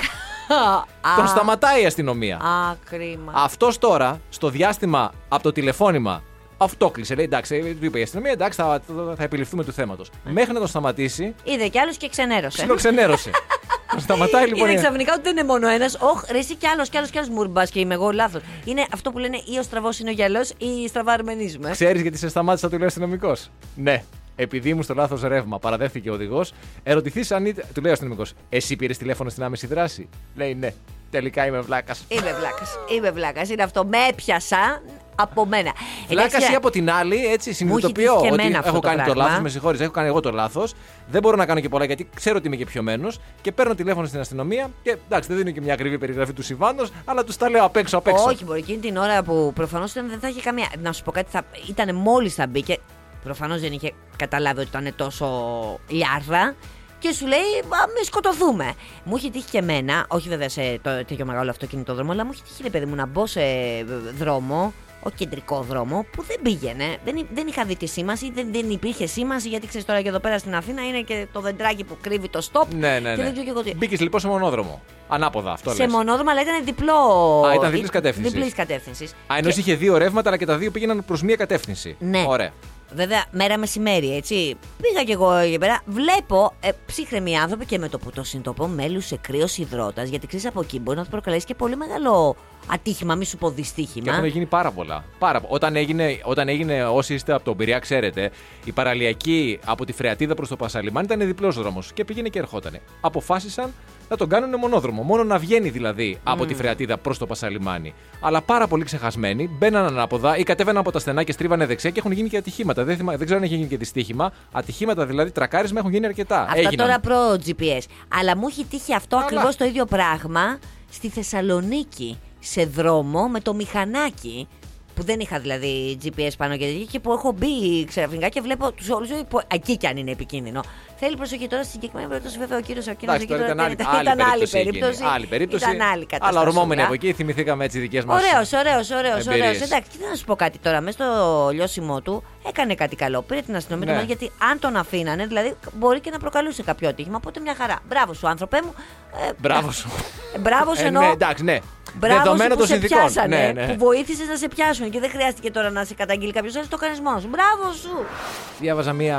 α, Τον σταματάει η αστυνομία. Α, κρίμα. Αυτός τώρα, στο διάστημα από το τηλεφώνημα, αυτό κλείσε. Λέει εντάξει, του είπε η αστυνομία, εντάξει, θα, θα επιληφθούμε του θέματος. Ναι. Μέχρι να τον σταματήσει, Είδε κι άλλος και ξενέρωσε. ψιλοξενέρωσε. Τον σταματάει λοιπόν. Είδε η- ξαφνικά ότι δεν είναι μόνο ένας. Όχ, ρε, εσύ κι άλλος, κι άλλος, κι άλλος μουρμπά και είμαι εγώ λάθος. Είναι αυτό που λένε ή ο στραβός είναι ο γυαλός ή στραβά αρμενίζουμε. Ξέρεις γιατί σε σταμάτησα, του λέει ο αστυνομικός; Ναι. Επειδή ήμουν στο λάθος ρεύμα, παραδέχθηκε ο οδηγός. Ερωτηθείς αν. είτε- Του λέει ο αστυνομικός, Εσύ πήρες τηλέφωνο στην άμεση δράση; Λέει ναι. Τελικά είμαι βλάκας. Είμαι βλάκας. Είμαι βλάκας. Είναι αυτό. Με έπιασα από μένα. Βλάκα Εντάξει, ή από την άλλη, έτσι συνειδητοποιώ τύχει και ότι εμένα αυτό έχω το κάνει το πράγμα. λάθος. Με συγχωρείς, έχω κάνει εγώ το λάθος. Δεν μπορώ να κάνω και πολλά γιατί ξέρω ότι είμαι και πιωμένος. Και παίρνω τηλέφωνο στην αστυνομία. Και εντάξει, δεν δίνω και μια ακριβή περιγραφή του συμβάντος, αλλά τους τα λέω απ' έξω απ' έξω. Όχι, μπορεί εκείνη την ώρα που προφανώς δεν θα είχε καμία. Να σου πω κάτι, θα... ήταν μόλις θα μπήκε. Προφανώς δεν είχε καταλάβει ότι ήταν τόσο λιάρδα. Και σου λέει, «Α, με σκοτωθούμε. Μου είχε τύχει και εμένα, όχι βέβαια σε το, τέτοιο μεγάλο αυτοκινητόδρομο, αλλά μου είχε τύχει, ρε παιδί μου, να μπω σε δρόμο, ο κεντρικό δρόμο, που δεν πήγαινε. Δεν, εί- δεν είχα δει τη σήμανση, δεν, δεν υπήρχε σήμανση, γιατί ξέρεις τώρα και εδώ πέρα στην Αθήνα είναι και το δεντράκι που κρύβει το stop. Ναι, ναι, Και ναι. δεν ξέρω και εγώ τι. Μπήκες λοιπόν σε μονόδρομο. Ανάποδα, αυτό σε λες. μονόδρομο, αλλά ήταν διπλό. Α, ήταν διπλής κατεύθυνσης. Διπλής κατεύθυνσης. Α, ενώ είχε δύο ρεύματα, αλλά και τα δύο πήγαιναν προς μία κατεύθυνση. Ναι. Ωραία. Βέβαια, μέρα μεσημέρι, έτσι. Πήγα κι εγώ εκεί πέρα. Βλέπω ε, ψύχρεμοι άνθρωποι και με το που το συνειδητοποιώ μέλουσε κρύος υδρότας. Γιατί ξέρεις από εκεί μπορεί να τους προκαλέσει και πολύ μεγάλο ατύχημα, μη σου πω Και δυστύχημα. έχουν γίνει πάρα πολλά. Πάρα... πο- Όταν, έγινε, όταν έγινε, όσοι είστε από τον Πειραιά, ξέρετε, η παραλιακή από τη Φρεατίδα προς το Πασαλιμάν ήταν διπλός δρόμος και πήγαινε και ερχόταν. Αποφάσισαν θα τον κάνουν μονόδρομο. Μόνο να βγαίνει δηλαδή από Mm. τη Φρεατίδα προς το Πασαλιμάνι. Αλλά πάρα πολύ ξεχασμένοι, μπαίναν ανάποδα ή κατέβαιναν από τα στενά και στρίβανε δεξιά και έχουν γίνει και ατυχήματα. Δεν, θυμά- δεν ξέρω αν έχει γίνει και δυστύχημα. Ατυχήματα δηλαδή, τρακάρισμα έχουν γίνει αρκετά. Αυτά Έγιναν. τώρα προ GPS. Αλλά μου έχει τύχει αυτό Αλλά. ακριβώς το ίδιο πράγμα στη Θεσσαλονίκη. Σε δρόμο με το μηχανάκι. Που δεν είχα δηλαδή GPS πάνω και τέτοια και που έχω μπει ξαφνικά και βλέπω τους όλους. Εκεί κι αν είναι επικίνδυνο. Θέλει προσοχή τώρα στη συγκεκριμένη περίπτωση, βέβαια ο κύριος Αρκίνο Εντάξει, τώρα ήταν άλλη, ήταν, άλλη, ήταν άλλη περίπτωση. περίπτωση. εκείνη. Άλλη περίπτωση. Ήταν άλλη κατάσταση. Αλλά ορμόμενοι σοβαρά. από εκεί θυμηθήκαμε έτσι δικές μας. Ωραίος, ωραίος, ωραίος. εμπειρίες. Εντάξει, τι να σου πω κάτι τώρα. Μέσα στο λιώσιμό του έκανε κάτι καλό. Πήρε την αστυνομία Ναι. του γιατί αν τον αφήνανε, δηλαδή μπορεί και να προκαλούσε κάποιο ατύχημα. Οπότε μια χαρά. Μπράβο σου, άνθρωπέ μου. Ε, Μπράβο σου. ε, Μπράβο σου Ε, εννοώ. ναι, εντάξει, ναι. Μπράβο σου Δεδομένο που των σε συνθηκών. πιάσανε, Ναι, ναι. που βοήθησες να σε πιάσουν και δεν χρειάστηκε τώρα να σε καταγγείλει κάποιος άλλο. Το κάνει μόνο σου. Μπράβο σου. Διάβαζα μία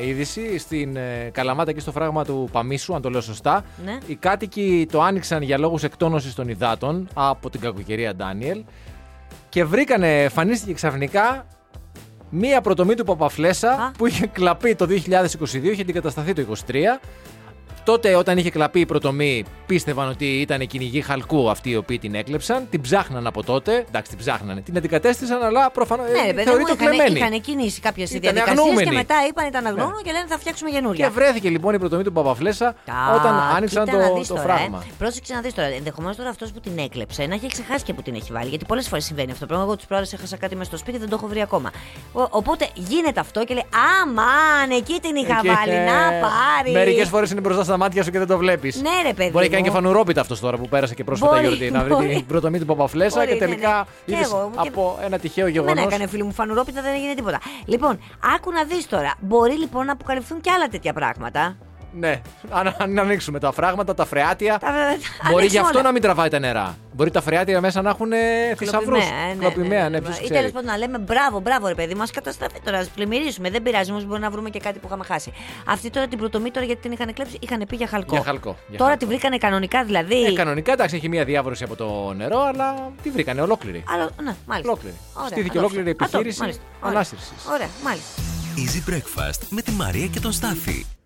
είδηση στην ε, Καλαμάτα και στο φράγμα του Παμίσου, αν το λέω σωστά. Ναι. Οι κάτοικοι το άνοιξαν για λόγους εκτόνωσης των υδάτων από την κακοκαιρία Ντάνιελ και βρήκανε, εμφανίστηκε ξαφνικά μία πρωτομή του Παπαφλέσα Α. που είχε κλαπεί το 2022, είχε αντικατασταθεί το 2023. Τότε, όταν είχε κλαπεί η πρωτομή, πίστευαν ότι ήταν κυνηγοί χαλκού αυτοί οι οποίοι την έκλεψαν. Την ψάχναν από τότε. Εντάξει, την ψάχνανε. Την αντικατέστησαν, αλλά προφανώς Ναι, ρε παιδί μου, θεωρείται είχαν, κλεμμένη. είχαν κινήσει κάποιες Ήταν διαδικασίες και αγνοούμενοι. μετά είπαν ήταν αγνώμενο και λένε θα φτιάξουμε καινούρια. Και βρέθηκε λοιπόν η πρωτομή του Παπαφλέσα Α, όταν άνοιξαν κοίτα να το, δεις το τώρα, φράγμα. Ε. Πρόσεξε να δεις τώρα. Ενδεχομένως τώρα αυτός που την έκλεψε να έχει ξεχάσει και που την έχει βάλει. Γιατί πολλές φορές συμβαίνει αυτό το πράγμα. Εγώ τις προάλλες έχασα κάτι μέσα στο σπίτι δεν το έχω βρει ακόμα. Ο- οπότε γίνεται αυτό και λέει Αμάν, εκεί την είχα Εκεί, βάλει. ε, Να πάρεις. Μερικές φορές είναι μπροστά στα μάτια σου και δεν το βλέπεις. Ναι, ρε παιδί. Μπορεί να κάνει μου. και φανουρόπιτα αυτός τώρα που πέρασε και πρόσφατα Μπορεί, γιορτή. Να βρει μπορεί. την πρωτομή του Παπαφλέσα Μπορεί, και ναι, τελικά ναι. Και είδες εγώ, και- από ένα τυχαίο Εμένα γεγονός. έκανε φίλη μου φανουρόπιτα, δεν έγινε τίποτα. Λοιπόν, άκου να δεις τώρα. Μπορεί λοιπόν να αποκαλυφθούν και άλλα τέτοια πράγματα. Ναι, αν, αν ανοίξουμε τα φράγματα, τα φρεάτια. Τα- τα Μπορεί γι' ανοίξουμε αυτό όλα. να μην τραβάει τα νερά. Μπορεί τα φρεάτια μέσα να έχουν θησαυρούς. Κλοπημαία, ναι, ποιος Ή τέλος ξέρει. πάντων να λέμε μπράβο, μπράβο, ρε παιδί, μα καταστραφεί τώρα. Α πλημμυρίσουμε. Δεν πειράζει, όμως μπορεί να βρούμε και κάτι που είχαμε χάσει. Αυτή τώρα την πρωτομή τώρα γιατί την είχαν κλέψει, είχαν πει για χαλκό. Για χαλκό, για τώρα χαλκό. τη βρήκανε κανονικά δηλαδή. Ε, κανονικά εντάξει, έχει μία διάβρωση από το νερό, αλλά τη βρήκανε ολόκληρη. Αλλά, ναι, μάλιστα. Ολόκληρη. Ωραία, Στήθηκε ατόφιο. ολόκληρη Ατόφιο, επιχείρηση μάλιστα. Ωραία. ανάσυρσης. Ωραία, μάλιστα. Easy Breakfast με τη Μαρία και τον Στάφη.